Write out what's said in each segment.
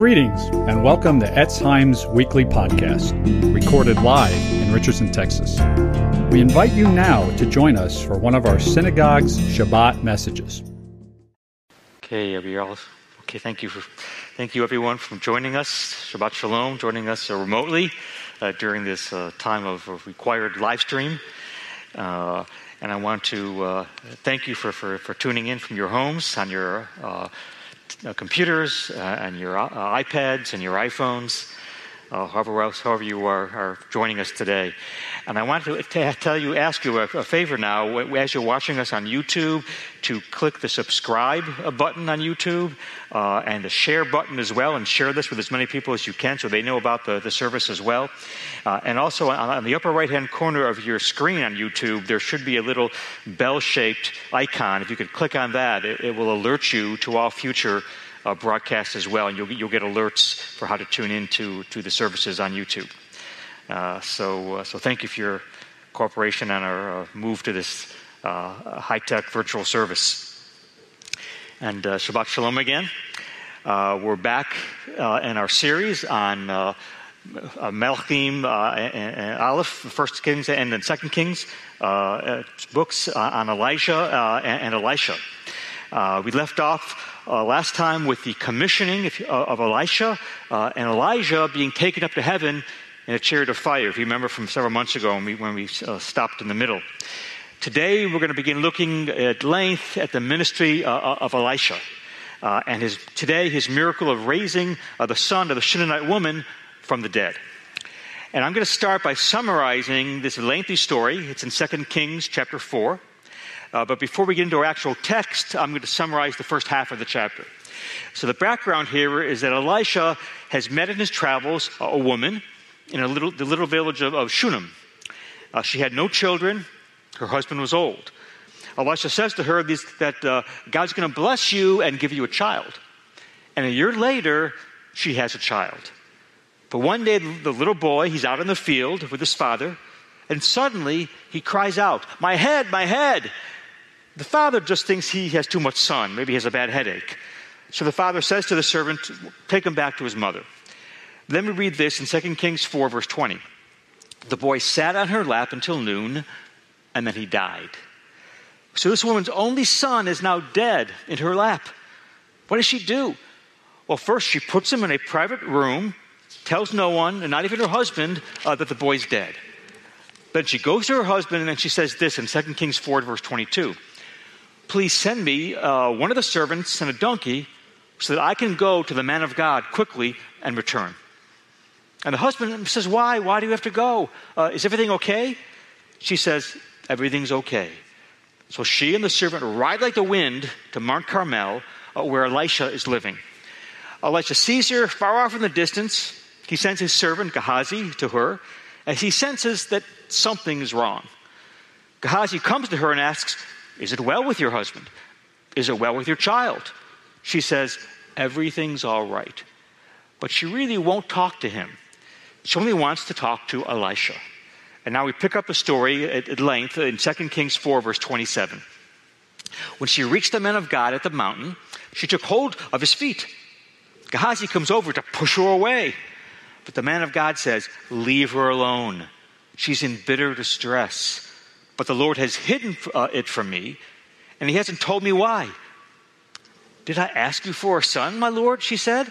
Greetings and welcome to Etz Chaim's weekly podcast, recorded live in Richardson, Texas. We invite you now to join us for one of our synagogue's Shabbat messages. Okay, everybody. Okay, thank you for, thank you everyone for joining us. Shabbat Shalom, joining us uh, remotely uh, during this uh, time of, of, required live stream. Uh, and I want to uh, thank you for, for, for, tuning in from your homes on your uh, uh, computers uh, and your uh, iPads and your iPhones, however else, however you are, are, joining us today. And I want to tell you, ask you a, a, favor now, as you're watching us on YouTube, to click the subscribe button on YouTube uh, and the share button as well, and share this with as many people as you can so they know about the, the service as well. Uh, and also on, on, the upper right hand corner of your screen on YouTube, there should be a little bell shaped icon. If you could click on that, it, it will alert you to all future uh, broadcasts as well, and you'll, you'll get alerts for how to tune in to, to the services on YouTube. Uh, so, uh, so thank you for your cooperation on our uh, move to this uh, high tech virtual service. And Shabbat Shalom again. we're back in our series on uh, Melchim uh, and, Aleph, First Kings and then Second Kings, uh, books on Elijah and, and, Elisha. we left off last time with the commissioning of Elisha and Elijah being taken up to heaven in a chariot of fire, if you remember from several months ago when we, when we uh, stopped in the middle. Today, we're going to begin looking at length at the ministry uh, uh, of Elisha. Uh, and his, today, his miracle of raising uh, the son of the Shunammite woman from the dead. And I'm going to start by summarizing this lengthy story. It's in 2 Kings chapter 4. Uh, but before we get into our actual text, I'm going to summarize the first half of the chapter. So the background here is that Elisha has met in his travels a woman in little, the little village of, of Shunem. Uh, she had no children, her husband was old. Elisha says to her this, that uh, God's going to bless you and give you a child. And a year later, she has a child. But one day, the little boy, he's out in the field with his father, and suddenly he cries out, My head, my head! The father just thinks he has too much sun. Maybe he has a bad headache. So the father says to the servant, Take him back to his mother. Then we read this in 2 Kings 4, verse 20. The boy sat on her lap until noon, and then he died. So this woman's only son is now dead in her lap. What does she do? Well, first, she puts him in a private room, tells no one, and not even her husband, uh, that the boy's dead. Then she goes to her husband, and then she says this in 2 Kings 4, verse 22 Please send me uh, one of the servants and a donkey so that I can go to the man of God quickly and return. And the husband says, Why? Why do you have to go? Uh, is everything okay? She says, Everything's okay. So she and the servant ride like the wind to Mount Carmel, uh, where Elisha is living. Elisha sees her far off in the distance. He sends his servant Gehazi to her as he senses that something is wrong. Gehazi comes to her and asks, Is it well with your husband? Is it well with your child? She says, Everything's all right. But she really won't talk to him. She only wants to talk to Elisha. And now we pick up the story at, at length in 2 Kings 4, verse 27. When she reached the men of God at the mountain, she took hold of his feet. Gehazi comes over to push her away. But the man of God says, Leave her alone. She's in bitter distress. But the Lord has hidden uh, it from me, and he hasn't told me why. Did I ask you for a son, my Lord? She said.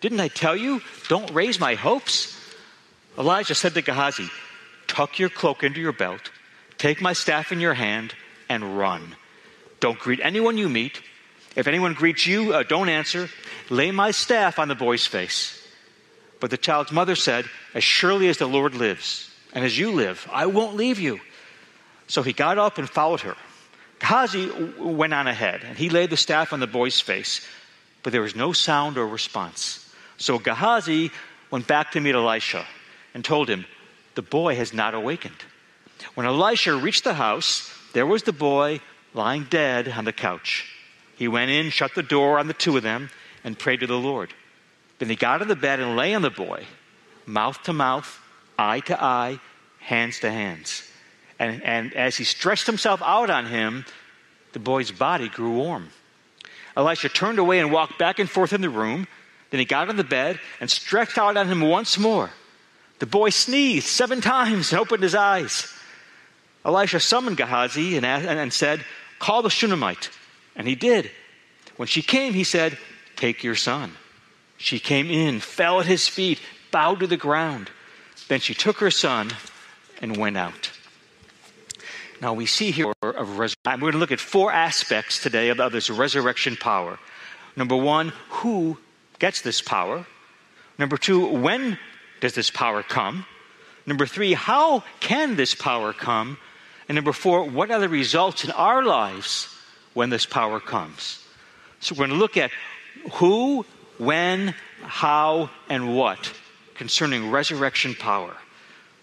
Didn't I tell you? Don't raise my hopes. Elijah said to Gehazi, Tuck your cloak into your belt, take my staff in your hand, and run. Don't greet anyone you meet. If anyone greets you, uh, don't answer. Lay my staff on the boy's face. But the child's mother said, As surely as the Lord lives, and as you live, I won't leave you. So he got up and followed her. Gehazi went on ahead, and he laid the staff on the boy's face, but there was no sound or response. So Gehazi went back to meet Elisha and told him, The boy has not awakened. When Elisha reached the house, there was the boy lying dead on the couch. He went in, shut the door on the two of them, and prayed to the Lord. Then he got of the bed and lay on the boy, mouth to mouth, eye to eye, hands to hands. And, and as he stretched himself out on him, the boy's body grew warm. Elisha turned away and walked back and forth in the room. Then he got of the bed and stretched out on him once more. The boy sneezed seven times and opened his eyes. Elisha summoned Gehazi and, and said, Call the Shunammite. And he did. When she came, he said, Take your son. She came in, fell at his feet, bowed to the ground. Then she took her son and went out. Now we see here of res- we're going to look at four aspects today of this resurrection power. Number one, who gets this power? Number two, when does this power come? Number three, how can this power come? And number four, what are the results in our lives when this power comes? So we're going to look at who, when, how, and what concerning resurrection power.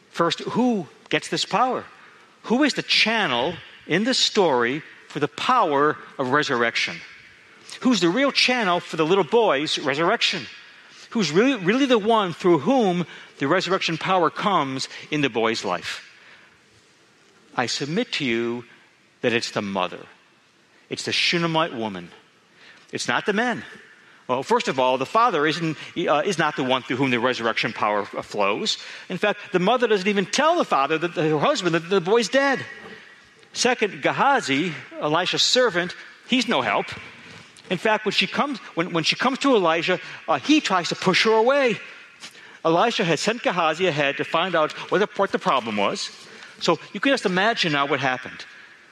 First, who gets this power? Who is the channel in the story for the power of resurrection? Who's the real channel for the little boy's resurrection? Who's really, really the one through whom the resurrection power comes in the boy's life? I submit to you that it's the mother. It's the Shunammite woman. It's not the men. Well, first of all, the father isn't, uh, is not the one through whom the resurrection power flows. In fact, the mother doesn't even tell the father, that her husband, that the boy's dead. Second, Gehazi, Elisha's servant, he's no help. In fact, when she comes, when, when she comes to Elijah, uh, he tries to push her away. Elisha had sent Gehazi ahead to find out what the, what the problem was. So you can just imagine now what happened.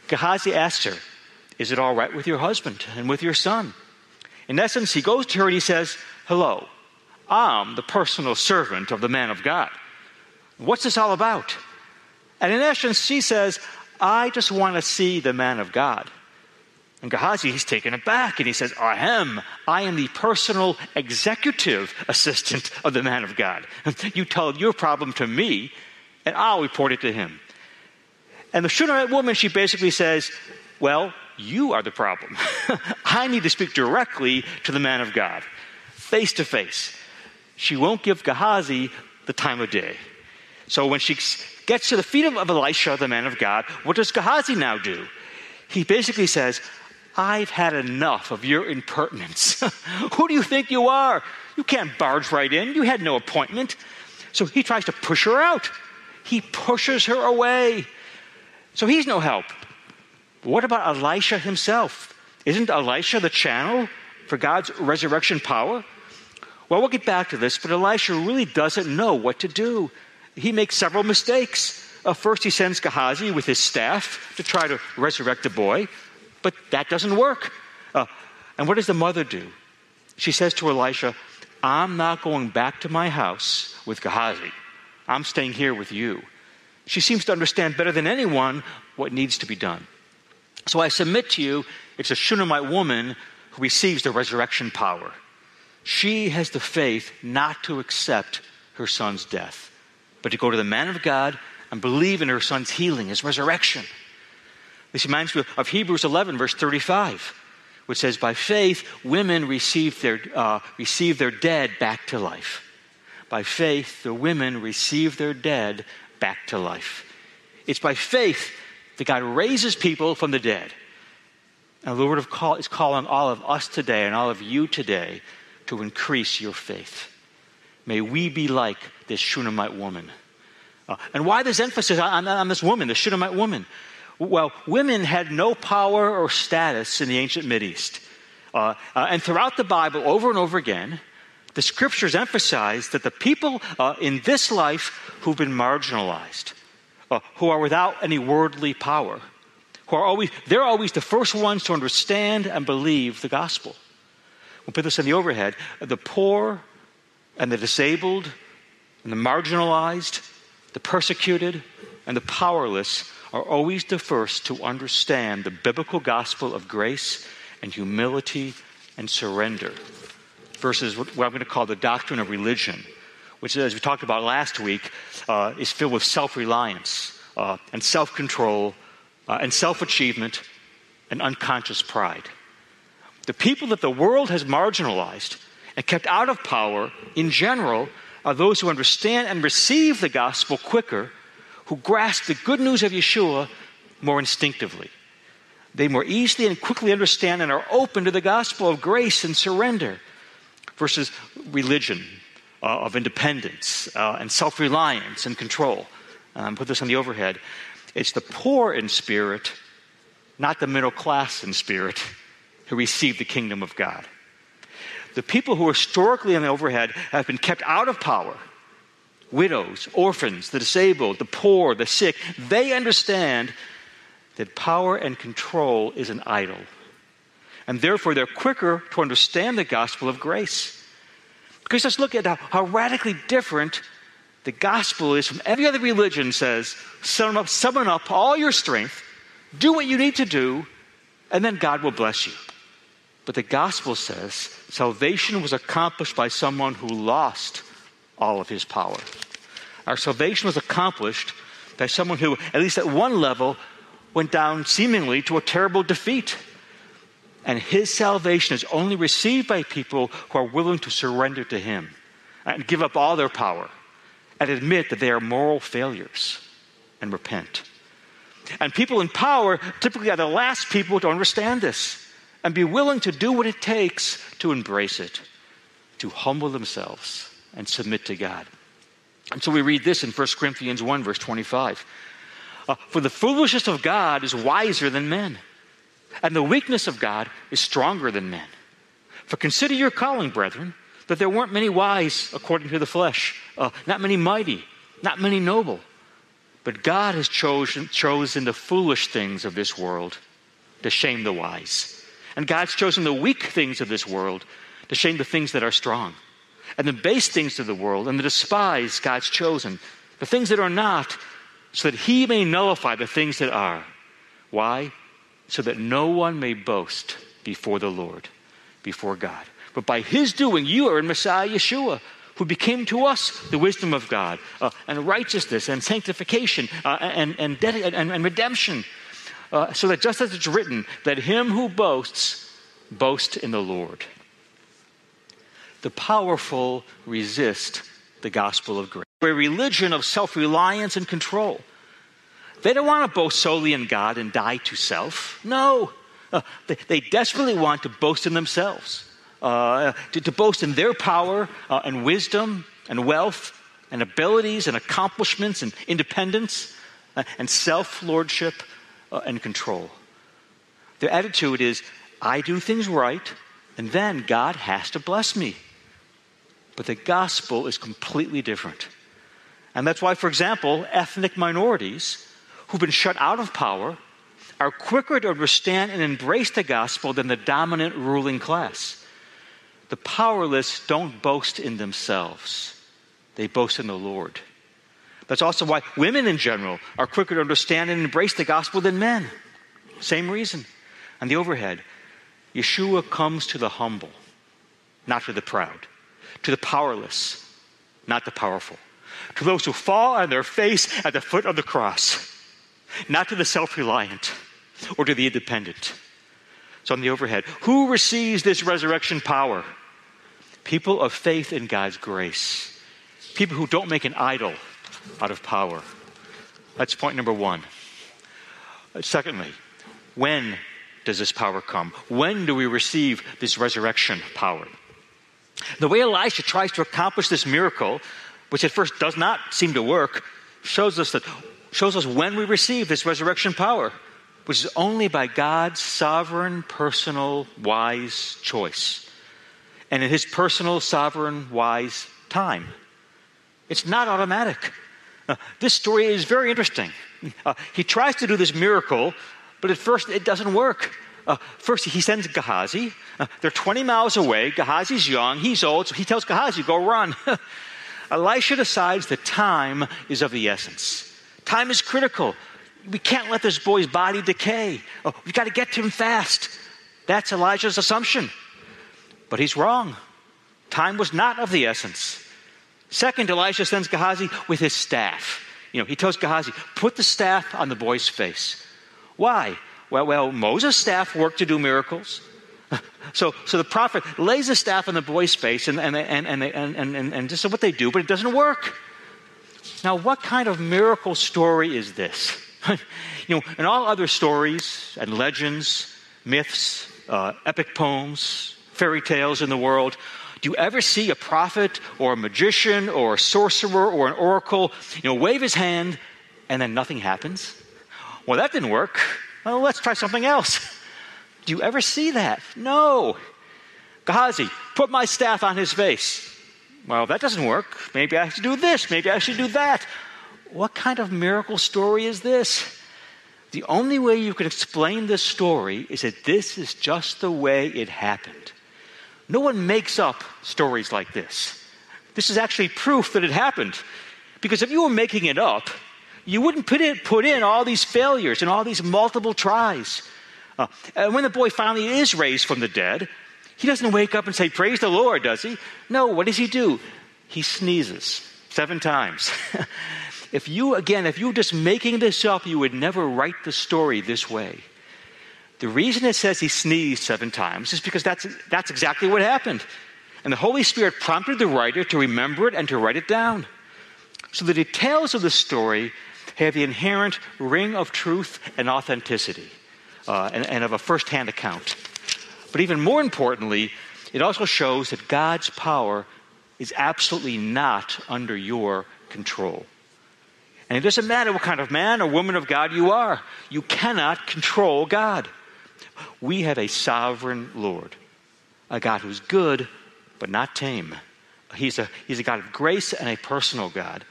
Gehazi asked her, Is it all right with your husband and with your son? In essence, he goes to her and he says, Hello, I'm the personal servant of the man of God. What's this all about? And in essence, she says, I just want to see the man of God. And Gehazi, he's taken aback and he says, I am. I am the personal executive assistant of the man of God. You tell your problem to me, and I'll report it to him. And the Shunammite woman, she basically says, Well, you are the problem. I need to speak directly to the man of God, face to face. She won't give Gehazi the time of day. So when she gets to the feet of, Elisha, the man of God, what does Gehazi now do? He basically says, I've had enough of your impertinence. Who do you think you are? You can't barge right in. You had no appointment. So he tries to push her out. He pushes her away. So he's no help. What about Elisha himself? Isn't Elisha the channel for God's resurrection power? Well, we'll get back to this, but Elisha really doesn't know what to do. He makes several mistakes. Uh, first, he sends Gehazi with his staff to try to resurrect the boy, but that doesn't work. Uh, and what does the mother do? She says to Elisha, I'm not going back to my house with Gehazi. I'm staying here with you. She seems to understand better than anyone what needs to be done. So I submit to you, it's a Shunammite woman who receives the resurrection power. She has the faith not to accept her son's death, but to go to the man of God and believe in her son's healing, his resurrection. This reminds me of Hebrews 11, verse 35, which says, By faith, women receive their, uh, receive their dead back to life. By faith, the women receive their dead back to life. It's by faith that God raises people from the dead. And the Lord call, is calling all of us today and all of you today to increase your faith. May we be like this Shunammite woman. Uh, and why this emphasis on, on, this woman, the Shunammite woman? Well, women had no power or status in the ancient Mideast. Uh, uh, and throughout the Bible, over and over again, the scriptures emphasize that the people uh, in this life who've been marginalized, uh, who are without any worldly power, who are always, they're always the first ones to understand and believe the gospel. We'll put this in the overhead. The poor and the disabled and the marginalized, the persecuted and the powerless are always the first to understand the biblical gospel of grace and humility and surrender versus what I'm going to call the doctrine of religion which, as we talked about last week, uh, is filled with self reliance uh, and self control uh, and self achievement and unconscious pride. The people that the world has marginalized and kept out of power in general are those who understand and receive the gospel quicker, who grasp the good news of Yeshua more instinctively. They more easily and quickly understand and are open to the gospel of grace and surrender. versus religion uh, of independence uh, and self reliance and control. Um, put this on the overhead. It's the poor in spirit, not the middle class in spirit, who receive the kingdom of God. The people who historically on the overhead have been kept out of power widows, orphans, the disabled, the poor, the sick. They understand that power and control is an idol. And therefore, they're quicker to understand the gospel of grace. Because let's look at how, how radically different the gospel is from every other religion says, summon up, summon up all your strength, do what you need to do, and then God will bless you. But the gospel says salvation was accomplished by someone who lost all of his power. Our salvation was accomplished by someone who, at least at one level, went down seemingly to a terrible defeat. And his salvation is only received by people who are willing to surrender to him and give up all their power and admit that they are moral failures and repent. And people in power typically are the last people to understand this and be willing to do what it takes to embrace it, to humble themselves and submit to God. And so we read this in 1 Corinthians 1, verse 25. Uh, For the foolishness of God is wiser than men, and the weakness of God is stronger than men. For consider your calling, brethren, that there weren't many wise according to the flesh, uh, not many mighty, not many noble. But God has chosen, chosen the foolish things of this world to shame the wise. And God's chosen the weak things of this world to shame the things that are strong. And the base things of the world and the despise God's chosen, the things that are not, so that he may nullify the things that are. Why? So that no one may boast before the Lord, before God. But by his doing, you are in Messiah Yeshua, who became to us the wisdom of God, uh, and righteousness, and sanctification, uh, and, and, and, and redemption uh, so that just as it's written, that him who boasts, boast in the Lord. The powerful resist the gospel of grace. A religion of self reliance and control. They don't want to boast solely in God and die to self. No. Uh, they, they, desperately want to boast in themselves, uh, to, to, boast in their power uh, and wisdom and wealth and abilities and accomplishments and independence uh, and self lordship uh, and control. Their attitude is, I do things right, and then God has to bless me. But the gospel is completely different. And that's why, for example, ethnic minorities who've been shut out of power are quicker to understand and embrace the gospel than the dominant ruling class. The powerless don't boast in themselves, they boast in the Lord. That's also why women in general are quicker to understand and embrace the gospel than men. Same reason. On the overhead, Yeshua comes to the humble, not to the proud, to the powerless, not the powerful, to those who fall on their face at the foot of the cross, not to the self reliant or to the independent. So on the overhead, who receives this resurrection power? People of faith in God's grace. People who don't make an idol out of power. That's point number one. Secondly, when does this power come? When do we receive this resurrection power? The way Elisha tries to accomplish this miracle, which at first does not seem to work, shows us that shows us when we receive this resurrection power, which is only by God's sovereign, personal, wise choice. And in his personal, sovereign, wise time. It's not automatic. Uh, this story is very interesting. Uh, he tries to do this miracle, but at first it doesn't work. Uh, first, he sends Gehazi. Uh, they're 20 miles away. Gehazi's young, he's old, so he tells Gehazi, go run. Elisha decides that time is of the essence. Time is critical. We can't let this boy's body decay. Oh, we've got to get to him fast. That's Elijah's assumption. But he's wrong. Time was not of the essence. Second, Elisha sends Gehazi with his staff. You know, he tells Gehazi, put the staff on the boy's face. Why? Well, well, Moses' staff worked to do miracles. So, so the prophet lays the staff in the boy's face and, and, and, and, and, and, and, what they do, but it doesn't work. Now, what kind of miracle story is this? you know, in all other stories and legends, myths, uh, epic poems, fairy tales in the world, do you ever see a prophet or a magician or a sorcerer or an oracle, you know, wave his hand and then nothing happens? Well, that didn't work. Well, let's try something else. Do you ever see that? No. Gehazi, put my staff on his face. Well, that doesn't work. Maybe I should do this. Maybe I should do that. What kind of miracle story is this? The only way you can explain this story is that this is just the way it happened. No one makes up stories like this. This is actually proof that it happened. Because if you were making it up, you wouldn't put, it, put in all these failures and all these multiple tries. Uh, and when the boy finally is raised from the dead, he doesn't wake up and say, Praise the Lord, does he? No, what does he do? He sneezes seven times. if you, again, if you were just making this up, you would never write the story this way. The reason it says he sneezed seven times is because that's, that's exactly what happened. And the Holy Spirit prompted the writer to remember it and to write it down. So the details of the story have the inherent ring of truth and authenticity uh, and, and of a first hand account. But even more importantly, it also shows that God's power is absolutely not under your control. And it doesn't matter what kind of man or woman of God you are, you cannot control God. We have a sovereign Lord, a God who's good but not tame. He's a, he's a God of grace and a personal God.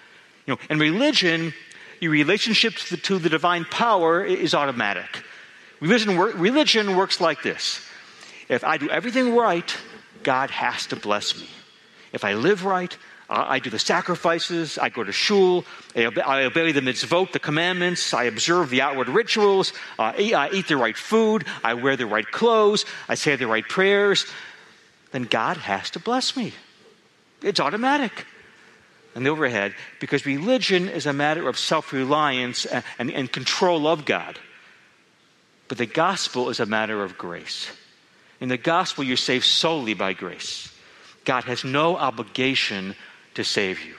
You know, and religion, your relationship to the, to the divine power is automatic. Religion, religion works like this if I do everything right, God has to bless me. If I live right, I do the sacrifices, I go to shul, I obey, the mitzvot, the commandments, I observe the outward rituals, I eat the right food, I wear the right clothes, I say the right prayers, then God has to bless me. It's automatic. And the overhead, because religion is a matter of self reliance and, and, and control of God. But the gospel is a matter of grace. In the gospel, you're saved solely by grace. God has no obligation to save you.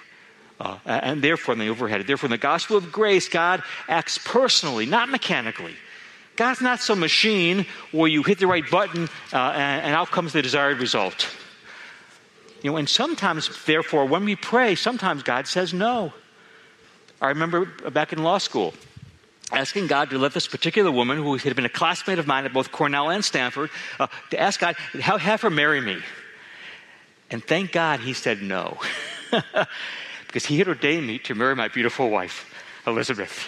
Uh, and therefore, in the overhead, therefore, in the gospel of grace, God acts personally, not mechanically. God's not some machine where you hit the right button uh, and, and out comes the desired result. You know, and sometimes, therefore, when we pray, sometimes God says no. I remember back in law school, asking God to let this particular woman, who had been a classmate of mine at both Cornell and Stanford, uh, to ask God, have her marry me. And thank God he said no, because he had ordained me to marry my beautiful wife, Elizabeth.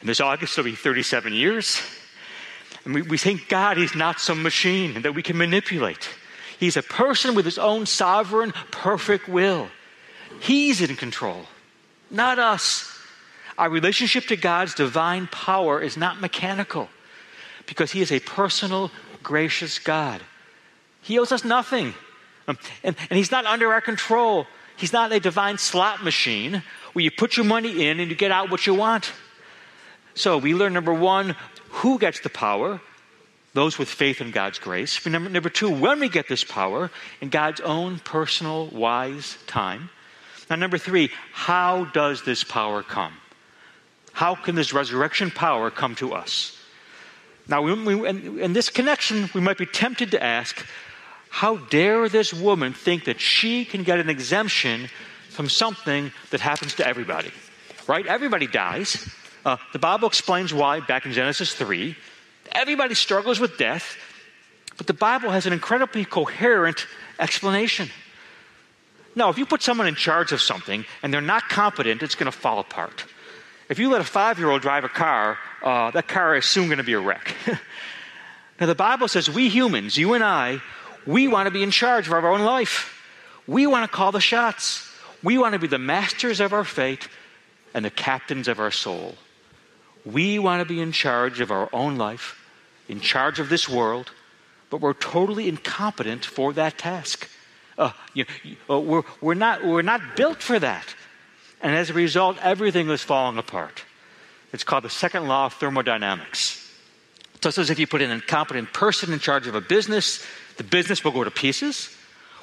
And this August will be 37 years. And we, we thank God he's not some machine that we can manipulate. He's a person with his own sovereign, perfect will. He's in control, not us. Our relationship to God's divine power is not mechanical because He is a personal, gracious God. He owes us nothing. Um, and, and He's not under our control. He's not a divine slot machine where you put your money in and you get out what you want. So we learn number one, who gets the power? Those with faith in God's grace. Number, number two, when we get this power in God's own personal, wise time. Now, number three, how does this power come? How can this resurrection power come to us? Now, we, in, in this connection, we might be tempted to ask, how dare this woman think that she can get an exemption from something that happens to everybody? Right? Everybody dies. Uh, the Bible explains why back in Genesis 3. Everybody struggles with death, but the Bible has an incredibly coherent explanation. Now, if you put someone in charge of something and they're not competent, it's going to fall apart. If you let a five year old drive a car, uh, that car is soon going to be a wreck. now, the Bible says we humans, you and I, we want to be in charge of our own life. We want to call the shots. We want to be the masters of our fate and the captains of our soul. We want to be in charge of our own life, in charge of this world, but we're totally incompetent for that task. Uh, you, uh, we're, we're, not, we're not built for that. And as a result, everything was falling apart. It's called the second law of thermodynamics. So says if you put an incompetent person in charge of a business, the business will go to pieces.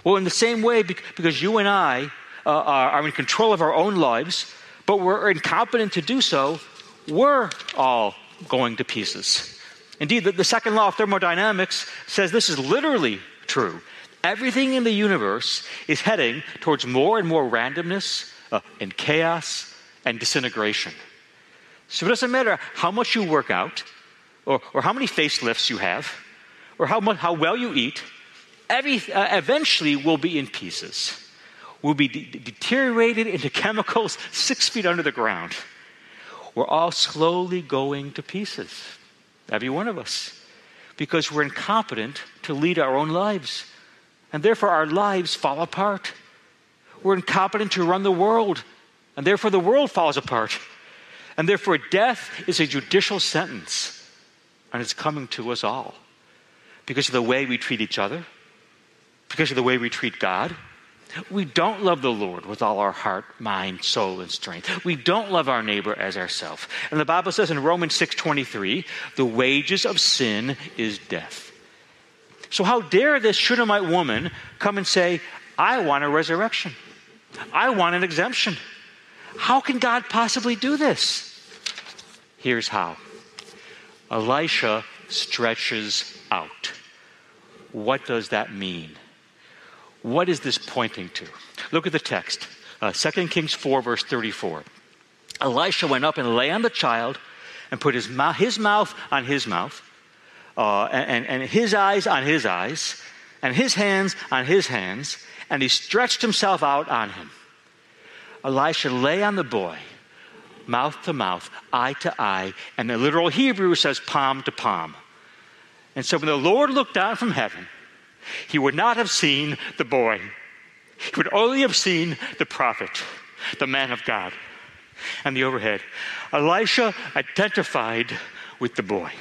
Well, in the same way, because you and I uh, are in control of our own lives, but we're incompetent to do so, we're all going to pieces. Indeed, the, the second law of thermodynamics says this is literally true. Everything in the universe is heading towards more and more randomness uh, and chaos and disintegration. So it doesn't matter how much you work out, or, or how many facelifts you have, or how, much, how well you eat, every, uh, eventually will be in pieces. Will be de- deteriorated into chemicals six feet under the ground. We're all slowly going to pieces, every one of us, because we're incompetent to lead our own lives. And therefore, our lives fall apart. We're incompetent to run the world, and therefore, the world falls apart. And therefore, death is a judicial sentence, and it's coming to us all because of the way we treat each other, because of the way we treat God. We don't love the Lord with all our heart, mind, soul, and strength. We don't love our neighbor as ourselves. And the Bible says in Romans 6:23, the wages of sin is death. So how dare this Shunammite woman come and say, I want a resurrection. I want an exemption. How can God possibly do this? Here's how. Elisha stretches out. What does that mean? What is this pointing to? Look at the text. Uh, 2 Kings 4, verse 34. Elisha went up and lay on the child and put his, mouth, his mouth on his mouth, uh, and, and his eyes on his eyes, and his hands on his hands, and he stretched himself out on him. Elisha lay on the boy, mouth to mouth, eye to eye, and the literal Hebrew says palm to palm. And so when the Lord looked down from heaven, he would not have seen the boy. He would only have seen the prophet, the man of God. And the overhead, Elisha identified with the boy.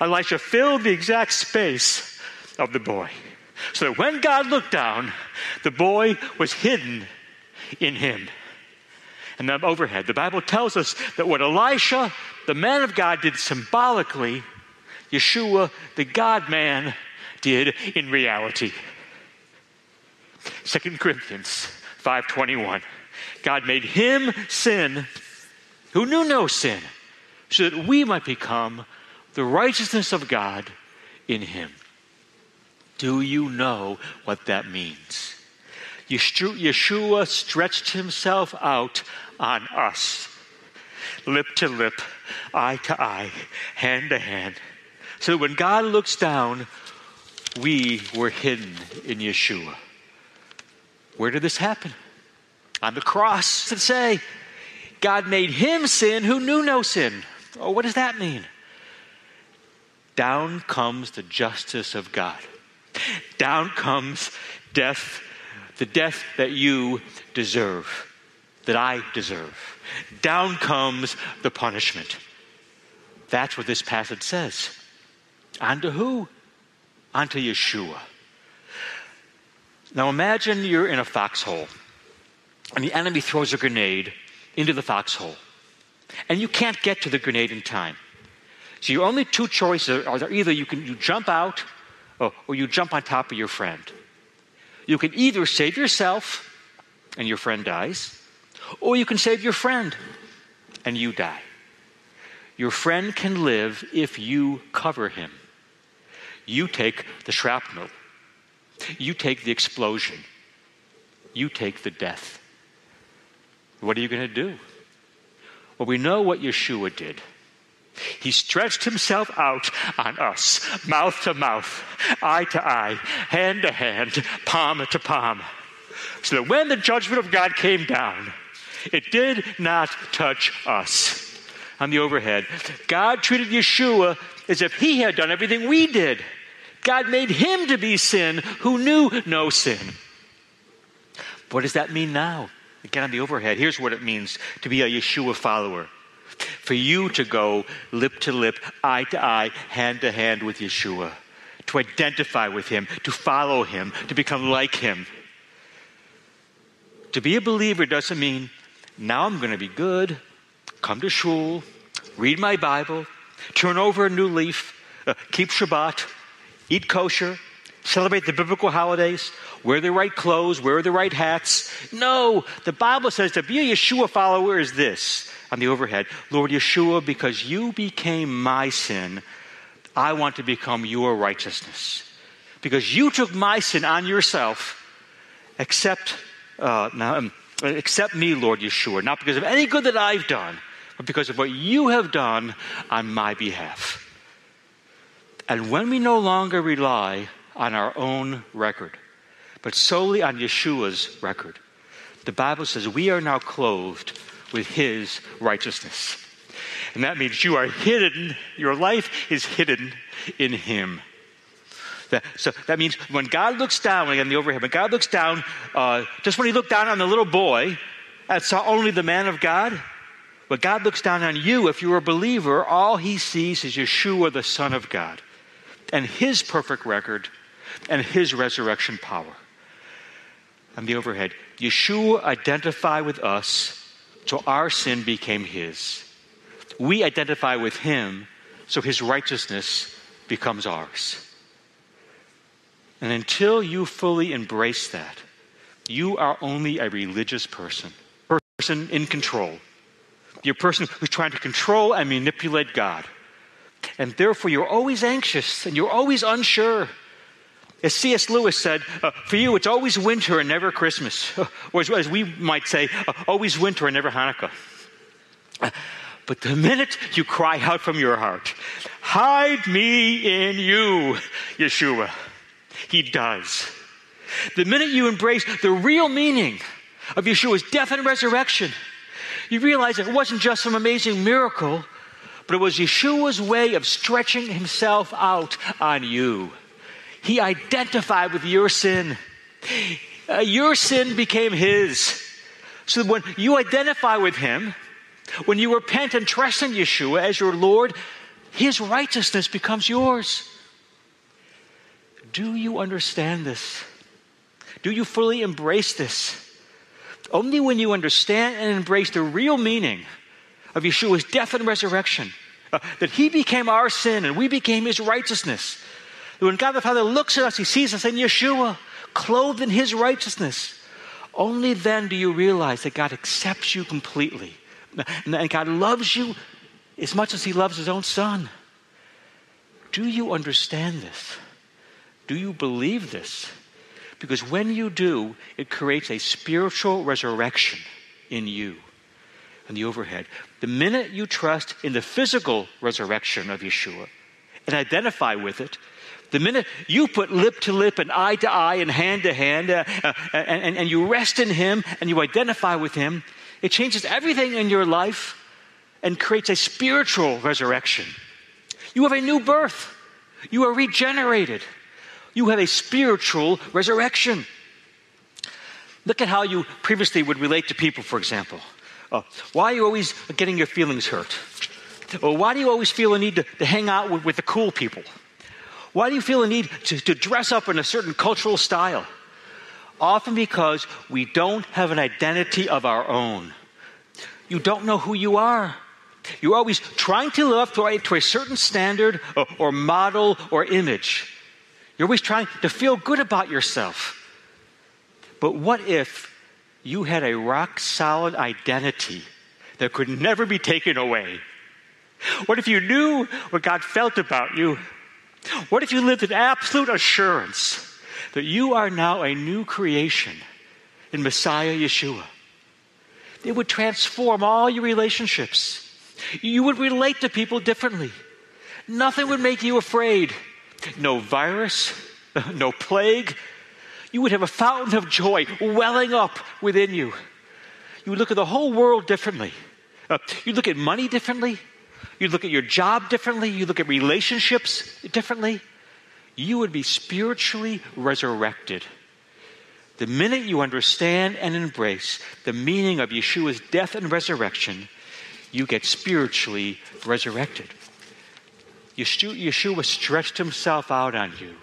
Elisha filled the exact space of the boy. So that when God looked down, the boy was hidden in him. And then overhead, the Bible tells us that what Elisha, the man of God, did symbolically, Yeshua, the God man, did in reality. 2 Corinthians 5:21. God made him sin who knew no sin so that we might become the righteousness of God in him. Do you know what that means? Yeshua stretched himself out on us, lip to lip, eye to eye, hand to hand. So when God looks down, we were hidden in Yeshua. Where did this happen? On the cross, to say, God made him sin who knew no sin. Oh, what does that mean? Down comes the justice of God. Down comes death, the death that you deserve, that I deserve. Down comes the punishment. That's what this passage says. Unto who? Unto Yeshua. Now imagine you're in a foxhole and the enemy throws a grenade into the foxhole and you can't get to the grenade in time. So your only two choices are either you can you jump out or, or you jump on top of your friend. You can either save yourself and your friend dies, or you can save your friend and you die. Your friend can live if you cover him. You take the shrapnel. You take the explosion. You take the death. What are you going to do? Well, we know what Yeshua did. He stretched himself out on us, mouth to mouth, eye to eye, hand to hand, palm to palm. So that when the judgment of God came down, it did not touch us. On the overhead, God treated Yeshua as if he had done everything we did. God made him to be sin who knew no sin. What does that mean now? Again, on the overhead, here's what it means to be a Yeshua follower. For you to go lip to lip, eye to eye, hand to hand with Yeshua, to identify with him, to follow him, to become like him. To be a believer doesn't mean now I'm going to be good, come to shul, read my Bible, turn over a new leaf, uh, keep Shabbat, eat kosher, celebrate the biblical holidays, wear the right clothes, wear the right hats. No, the Bible says to be a Yeshua follower is this on the overhead Lord Yeshua, because you became my sin, I want to become your righteousness. because you took my sin on yourself, accept, uh, now, um, accept me, Lord Yeshua, not because of any good that I've done, but because of what you have done on my behalf. And when we no longer rely on our own record, but solely on Yeshua's record, the Bible says we are now clothed with his righteousness. And that means you are hidden, your life is hidden in him. That, so that means when God looks down, again, the overhead, when God looks down, uh, just when he looked down on the little boy that saw only the man of God, but God looks down on you, if you're a believer, all he sees is Yeshua, the Son of God, and his perfect record and his resurrection power. On the overhead, Yeshua identified with us, so our sin became his. We identify with him, so his righteousness becomes ours. And until you fully embrace that, you are only a religious person, person in control. You're a person who's trying to control and manipulate God. And therefore, you're always anxious and you're always unsure. As C.S. Lewis said, uh, for you, it's always winter and never Christmas. or as, as we might say, uh, always winter and never Hanukkah. Uh, but the minute you cry out from your heart, hide me in you, Yeshua, he does. The minute you embrace the real meaning of Yeshua's death and resurrection, you realize it wasn't just some amazing miracle, but it was Yeshua's way of stretching himself out on you. He identified with your sin. Uh, your sin became his. So when you identify with him, when you repent and trust in Yeshua as your Lord, his righteousness becomes yours. Do you understand this? Do you fully embrace this? Only when you understand and embrace the real meaning of Yeshua's death and resurrection, uh, that he became our sin and we became his righteousness. When God the Father looks at us, he sees us in Yeshua, clothed in his righteousness. Only then do you realize that God accepts you completely. And God loves you as much as he loves his own son. Do you understand this? Do you believe this? Because when you do, it creates a spiritual resurrection in you. And the overhead. The minute you trust in the physical resurrection of Yeshua and identify with it, the minute you put lip to lip and eye to eye and hand to hand, uh, uh, and, and, and you rest in Him and you identify with Him, it changes everything in your life and creates a spiritual resurrection. You have a new birth, you are regenerated. You have a spiritual resurrection. Look at how you previously would relate to people, for example. Uh, why are you always getting your feelings hurt? Or why do you always feel a need to, to hang out with, with, the cool people? Why do you feel a need to, to dress up in a certain cultural style? Often because we don't have an identity of our own. You don't know who you are. You're always trying to live up to a, to a certain standard or, or model or image. You're always trying to feel good about yourself. But what if you had a rock solid identity that could never be taken away? What if you knew what God felt about you? What if you lived in absolute assurance that you are now a new creation in Messiah Yeshua? It would transform all your relationships. You would relate to people differently. Nothing would make you afraid no virus, no plague. You would have a fountain of joy welling up within you. You would look at the whole world differently. Uh, you look at money differently. You look at your job differently. You look at relationships differently. You would be spiritually resurrected. The minute you understand and embrace the meaning of Yeshua's death and resurrection, you get spiritually resurrected. Yeshua stretched himself out on you.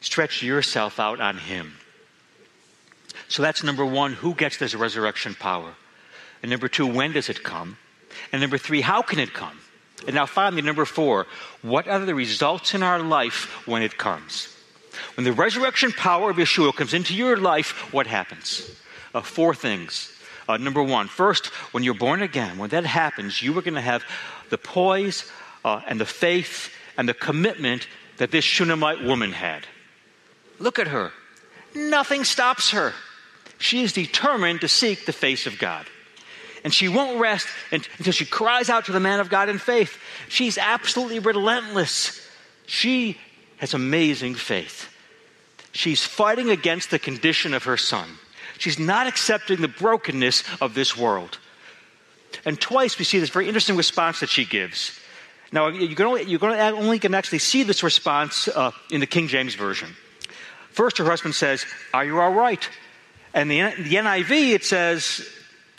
Stretch yourself out on him. So that's number one who gets this resurrection power? And number two, when does it come? And number three, how can it come? And now finally, number four, what are the results in our life when it comes? When the resurrection power of Yeshua comes into your life, what happens? Uh, four things. Uh, number one, first, when you're born again, when that happens, you are going to have the poise uh, and the faith and the commitment that this Shunammite woman had. Look at her. Nothing stops her. She is determined to seek the face of God. And she won't rest until she cries out to the man of God in faith. She's absolutely relentless. She has amazing faith. She's fighting against the condition of her son. She's not accepting the brokenness of this world. And twice we see this very interesting response that she gives. Now, to, you're going to only can actually see this response uh, in the King James Version. First, her husband says, Are you all right? And the, the NIV, it says,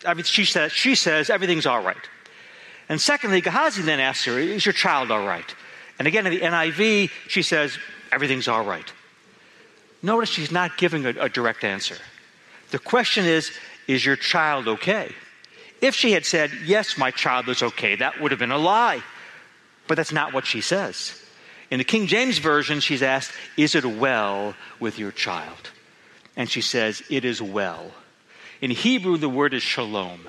I mean, she says, she says, everything's all right. And secondly, Gehazi then asks her, Is your child all right? And again, in the NIV, she says, Everything's all right. Notice she's not giving a, a direct answer. The question is, Is your child okay? If she had said, Yes, my child is okay, that would have been a lie. But that's not what she says. In the King James Version, she's asked, Is it well with your child? And she says, It is well. In Hebrew, the word is shalom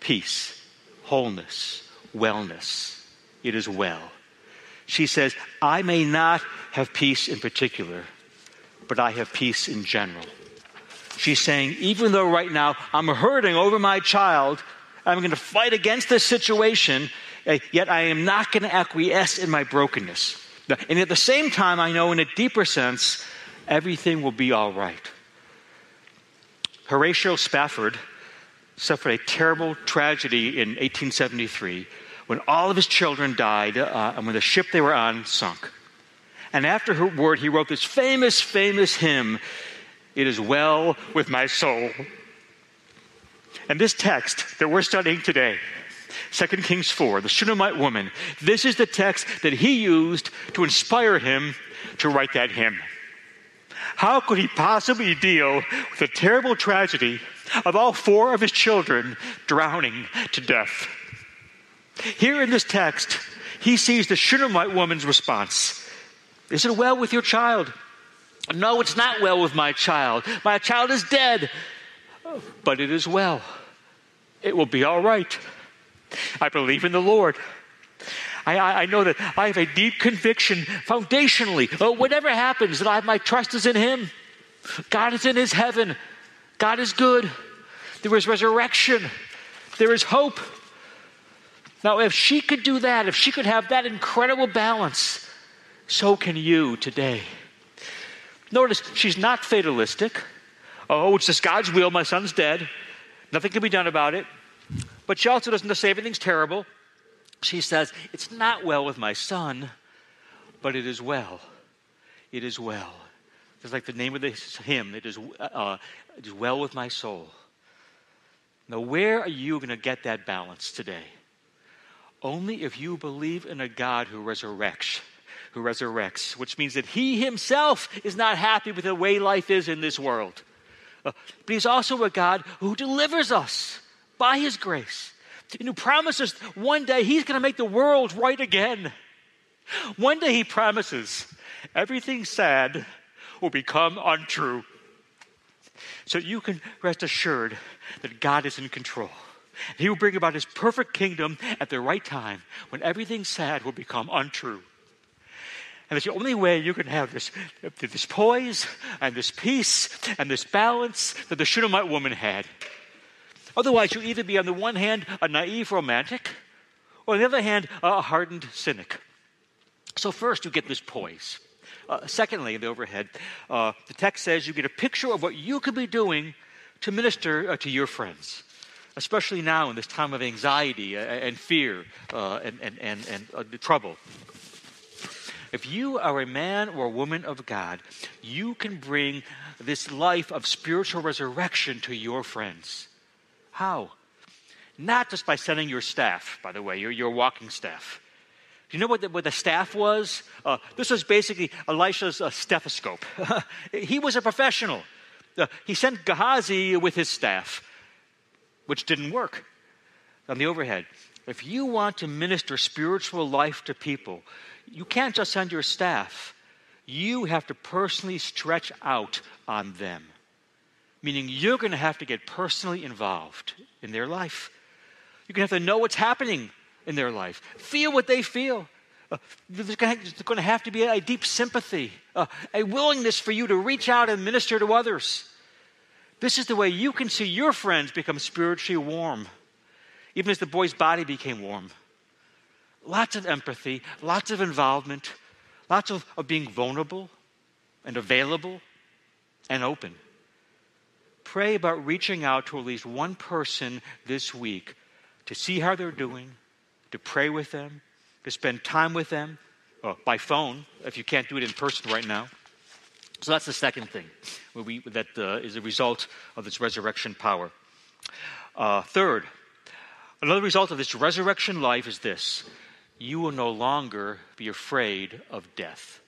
peace, wholeness, wellness. It is well. She says, I may not have peace in particular, but I have peace in general. She's saying, even though right now I'm hurting over my child, I'm going to fight against this situation, eh, yet I am not going to acquiesce in my brokenness. And at the same time, I know in a deeper sense, everything will be all right. Horatio Spafford suffered a terrible tragedy in 1873 when all of his children died uh, and when the ship they were on sunk. And afterward, he wrote this famous, famous hymn It is well with my soul. And this text that we're studying today, 2 Kings 4, the Shunammite woman, this is the text that he used to inspire him to write that hymn. How could he possibly deal with the terrible tragedy of all four of his children drowning to death? Here in this text, he sees the Shunammite woman's response Is it well with your child? No, it's not well with my child. My child is dead, but it is well. It will be all right. I believe in the Lord. I, I, know that I have a deep conviction foundationally. Oh, whatever happens, that I, my trust is in Him. God is in His heaven. God is good. There is resurrection. There is hope. Now, if she could do that, if she could have that incredible balance, so can you today. Notice she's not fatalistic. Oh, it's just God's will. My son's dead. Nothing can be done about it. But she also doesn't say everything's terrible. She says, It's not well with my son, but it is well. It is well. It's like the name of this hymn. It is, uh, it is well with my soul. Now, where are you going to get that balance today? Only if you believe in a God who resurrects, who resurrects, which means that he himself is not happy with the way life is in this world. Uh, but he's also a God who delivers us by his grace and who promises one day he's going to make the world right again. One day he promises everything sad will become untrue. So you can rest assured that God is in control. He will bring about his perfect kingdom at the right time when everything sad will become untrue. And it's the only way you can have this, this poise and this peace and this balance that the Shunammite woman had. Otherwise, you'll either be, on the one hand, a naive romantic, or on the other hand, a hardened cynic. So, first, you get this poise. Uh, secondly, in the overhead, uh, the text says you get a picture of what you could be doing to minister uh, to your friends, especially now in this time of anxiety uh, and fear uh, and, and, and, and uh, trouble. If you are a man or a woman of God, you can bring this life of spiritual resurrection to your friends. How? Not just by sending your staff, by the way, your, your walking staff. Do you know what the, what the staff was? Uh, this was basically Elisha's uh, stethoscope. he was a professional. Uh, he sent Gehazi with his staff, which didn't work on the overhead. If you want to minister spiritual life to people, you can't just send your staff. You have to personally stretch out on them meaning you're going to have to get personally involved in their life. You're going to have to know what's happening in their life, feel what they feel. Uh, there's going to have to be a deep sympathy, uh, a willingness for you to reach out and minister to others. This is the way you can see your friends become spiritually warm, even as the boy's body became warm. Lots of empathy, lots of involvement, lots of, of being vulnerable and available and open. Pray about reaching out to at least one person this week to see how they're doing, to pray with them, to spend time with them uh, by phone if you can't do it in person right now. So that's the second thing we, that uh, is a result of this resurrection power. Uh, third, another result of this resurrection life is this you will no longer be afraid of death.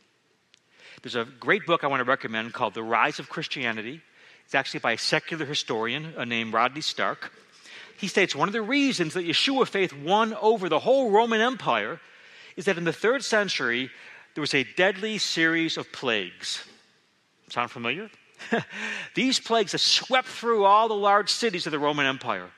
There's a great book I want to recommend called The Rise of Christianity. It's actually by a secular historian uh, named Rodney Stark. He states one of the reasons that Yeshua faith won over the whole Roman Empire is that in the third century, there was a deadly series of plagues. Sound familiar? These plagues have swept through all the large cities of the Roman Empire.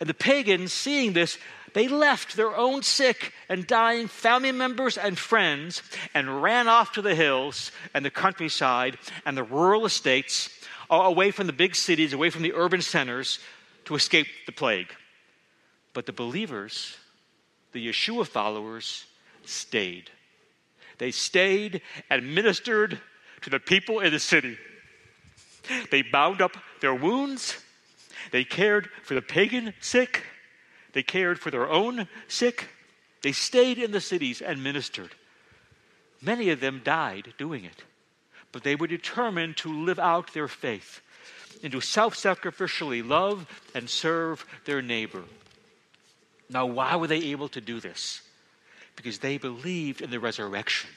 And the pagans, seeing this, they left their own sick and dying family members and friends and ran off to the hills and the countryside and the rural estates, away from the big cities, away from the urban centers, to escape the plague. But the believers, the Yeshua followers, stayed. They stayed and ministered to the people in the city. They bound up their wounds. They cared for the pagan sick. They cared for their own sick. They stayed in the cities and ministered. Many of them died doing it, but they were determined to live out their faith and to self sacrificially love and serve their neighbor. Now, why were they able to do this? Because they believed in the resurrection.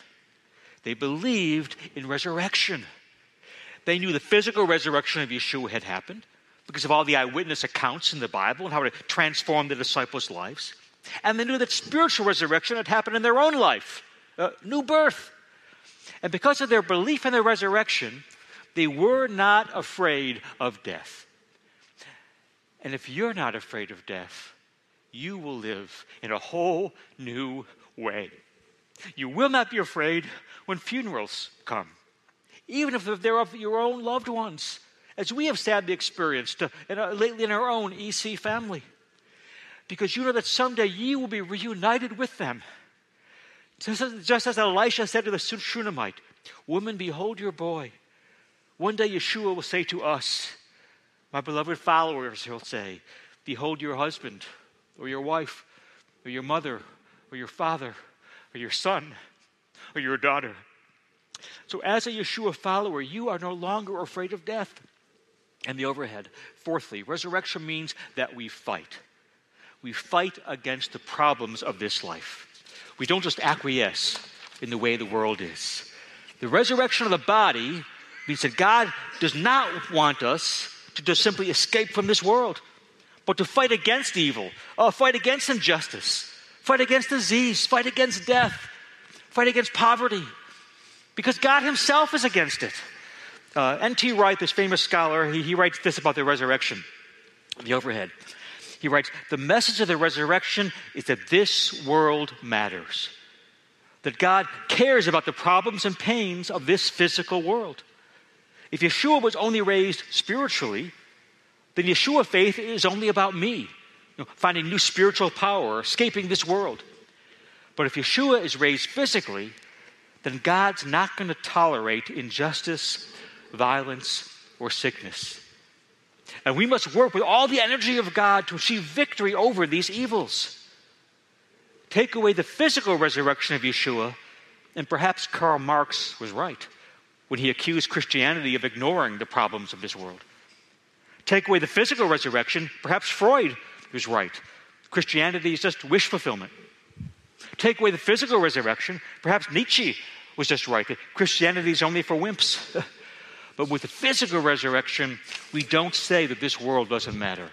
They believed in resurrection. They knew the physical resurrection of Yeshua had happened because of all the eyewitness accounts in the Bible and how it transformed the disciples' lives. And they knew that spiritual resurrection had happened in their own life, uh, new birth. And because of their belief in the resurrection, they were not afraid of death. And if you're not afraid of death, you will live in a whole new way. You will not be afraid when funerals come, even if they're of your own loved ones, as we have sadly experienced uh, lately in our own EC family. Because you know that someday you will be reunited with them. Just as, just as Elisha said to the Shunammite, Woman, behold your boy. One day Yeshua will say to us, My beloved followers, he'll say, Behold your husband, or your wife, or your mother, or your father, or your son, or your daughter. So, as a Yeshua follower, you are no longer afraid of death. And the overhead. Fourthly, resurrection means that we fight. We fight against the problems of this life. We don't just acquiesce in the way the world is. The resurrection of the body means that God does not want us to just simply escape from this world, but to fight against evil, uh, fight against injustice, fight against disease, fight against death, fight against poverty, because God Himself is against it. Uh, N.T. Wright, this famous scholar, he, he writes this about the resurrection, the overhead. He writes The message of the resurrection is that this world matters, that God cares about the problems and pains of this physical world. If Yeshua was only raised spiritually, then Yeshua faith is only about me, you know, finding new spiritual power, escaping this world. But if Yeshua is raised physically, then God's not going to tolerate injustice, violence, or sickness. And we must work with all the energy of God to achieve victory over these evils. Take away the physical resurrection of Yeshua, and perhaps Karl Marx was right when he accused Christianity of ignoring the problems of this world. Take away the physical resurrection, perhaps Freud was right. Christianity is just wish fulfillment take away the physical resurrection, perhaps Nietzsche was just right Christianity is only for wimps. but with the physical resurrection, we don't say that this world doesn't matter.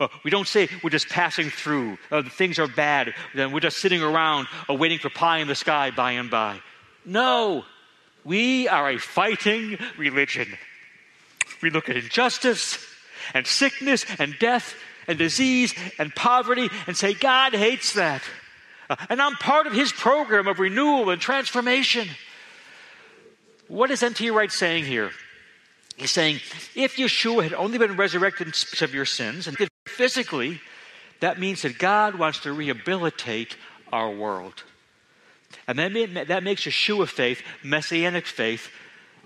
Uh, we don't say we're just passing through, uh, things are bad, then we're just sitting around uh, waiting for pie in the sky by and by. No, we are a fighting religion. We look at injustice and sickness and death and disease and poverty and say, God hates that. Uh, and I'm part of his program of renewal and transformation. What is N.T. Wright saying here? He's saying if Yeshua had only been resurrected of your sins and did physically, that means that God wants to rehabilitate our world. And that, that makes Yeshua faith, Messianic faith,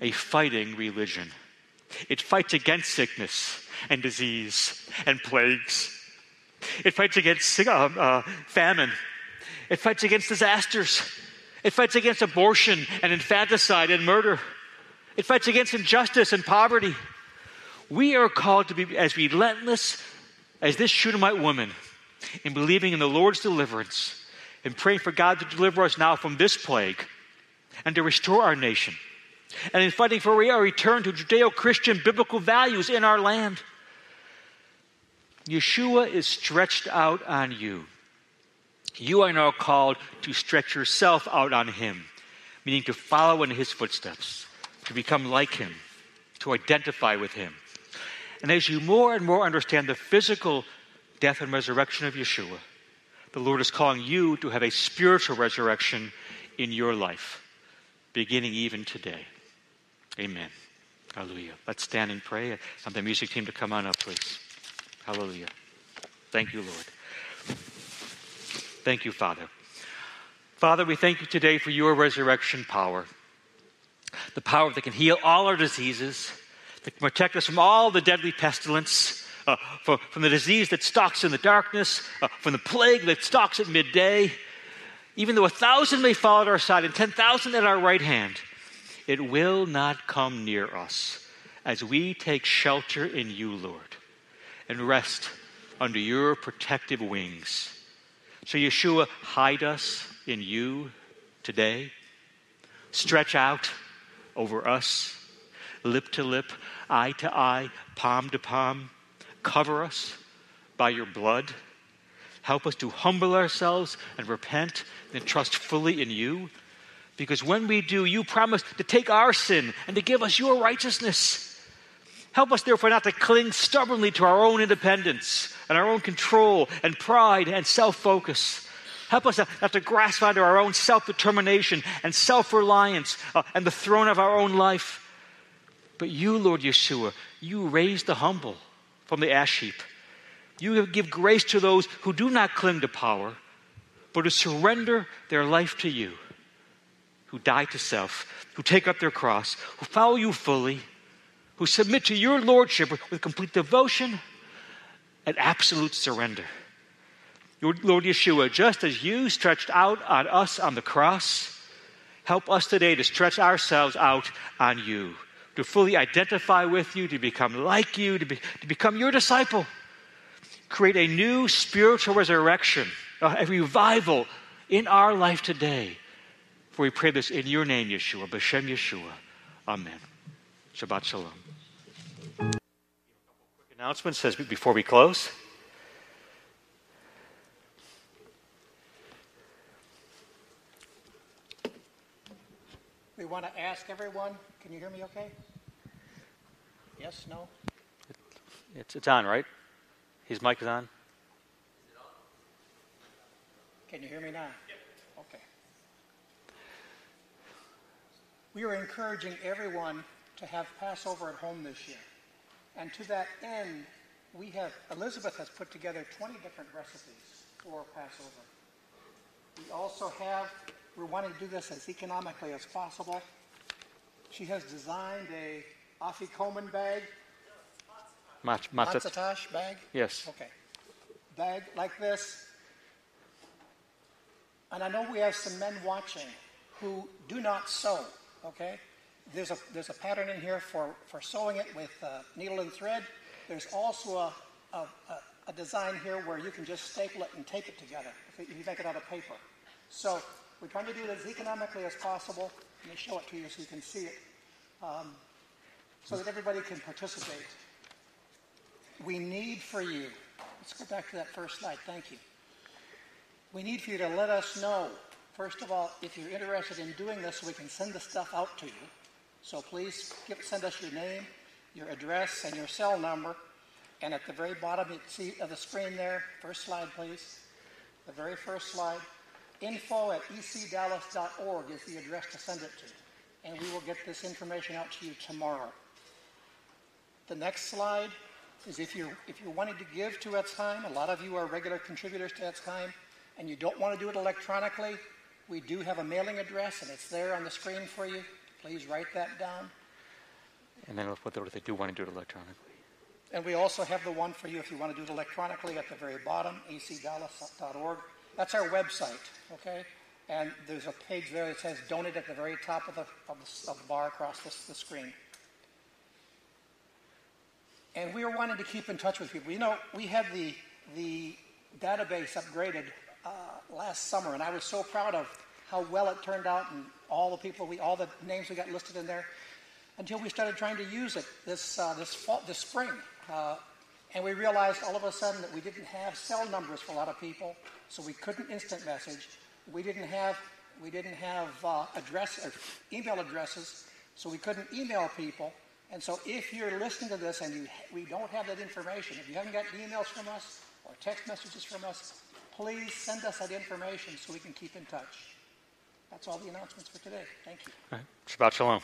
a fighting religion. It fights against sickness and disease and plagues. It fights against uh, uh, famine. It fights against disasters. It fights against abortion and infanticide and murder. It fights against injustice and poverty. We are called to be as relentless as this Shunammite woman in believing in the Lord's deliverance and praying for God to deliver us now from this plague and to restore our nation and in fighting for a return to Judeo Christian biblical values in our land. Yeshua is stretched out on you. You are now called to stretch yourself out on him, meaning to follow in his footsteps, to become like him, to identify with him. And as you more and more understand the physical death and resurrection of Yeshua, the Lord is calling you to have a spiritual resurrection in your life, beginning even today. Amen. Hallelujah. Let's stand and pray. I want the music team to come on up, please. Hallelujah. Thank you, Lord. Thank you, Father. Father, we thank you today for your resurrection power, the power that can heal all our diseases, that can protect us from all the deadly pestilence, uh, for, from the disease that stalks in the darkness, uh, from the plague that stalks at midday. Even though a thousand may fall at our side and 10,000 at our right hand, it will not come near us as we take shelter in you, Lord, and rest under your protective wings. So, Yeshua, hide us in you today. Stretch out over us, lip to lip, eye to eye, palm to palm. Cover us by your blood. Help us to humble ourselves and repent and trust fully in you because when we do, you promise to take our sin and to give us your righteousness. Help us, therefore, not to cling stubbornly to our own independence and our own control and pride and self focus. Help us not to grasp onto our own self determination and self reliance uh, and the throne of our own life. But you, Lord Yeshua, you raise the humble from the ash heap. You give grace to those who do not cling to power, but to surrender their life to you who die to self, who take up their cross, who follow you fully, who submit to your lordship with complete devotion and absolute surrender. Lord Yeshua, just as you stretched out on us on the cross, help us today to stretch ourselves out on you, to fully identify with you, to become like you, to, be, to become your disciple. Create a new spiritual resurrection, a revival in our life today for we pray this in your name, Yeshua, B'Shem Yeshua. Amen. Shabbat Shalom. Quick announcement says before we close. We want to ask everyone, can you hear me okay? Yes, no? It's, it's on, right? His mic is on. Is it on? Can you hear me now? Yep. Okay. We are encouraging everyone to have Passover at home this year. And to that end, we have, Elizabeth has put together 20 different recipes for Passover. We also have, we're wanting to do this as economically as possible. She has designed a afikoman bag. Mat- matzatash bag? Yes. Okay. Bag like this. And I know we have some men watching who do not sew okay? There's a, there's a pattern in here for, for sewing it with uh, needle and thread. There's also a, a, a, design here where you can just staple it and tape it together if you make it out of paper. So we're trying to do it as economically as possible. Let me show it to you so you can see it, um, so that everybody can participate. We need for you, let's go back to that first slide, thank you. We need for you to let us know First of all, if you're interested in doing this, we can send the stuff out to you. So please give, send us your name, your address, and your cell number. And at the very bottom of the screen there, first slide, please. The very first slide. Info at ecdallas.org is the address to send it to. And we will get this information out to you tomorrow. The next slide is if you're, if you're wanting to give to Etz Chaim, a lot of you are regular contributors to Etz Chaim, and you don't want to do it electronically, we do have a mailing address, and it's there on the screen for you. Please write that down. And then what if they do want to do it electronically? And we also have the one for you if you want to do it electronically at the very bottom, ecdallas.org. That's our website, okay? And there's a page there that says donate at the very top of the, of the, of the bar across the, the screen. And we were wanting to keep in touch with people. You know, we had the, the database upgraded uh, last summer, and I was so proud of how well it turned out and all the people, we, all the names we got listed in there, until we started trying to use it this, uh, this, fall, this spring. Uh, and we realized all of a sudden that we didn't have cell numbers for a lot of people, so we couldn't instant message. We didn't have, we didn't have uh, address, or email addresses, so we couldn't email people. And so if you're listening to this and you, we don't have that information, if you haven't got emails from us or text messages from us, please send us that information so we can keep in touch. That's all the announcements for today. Thank you. All right. Shabbat Shalom.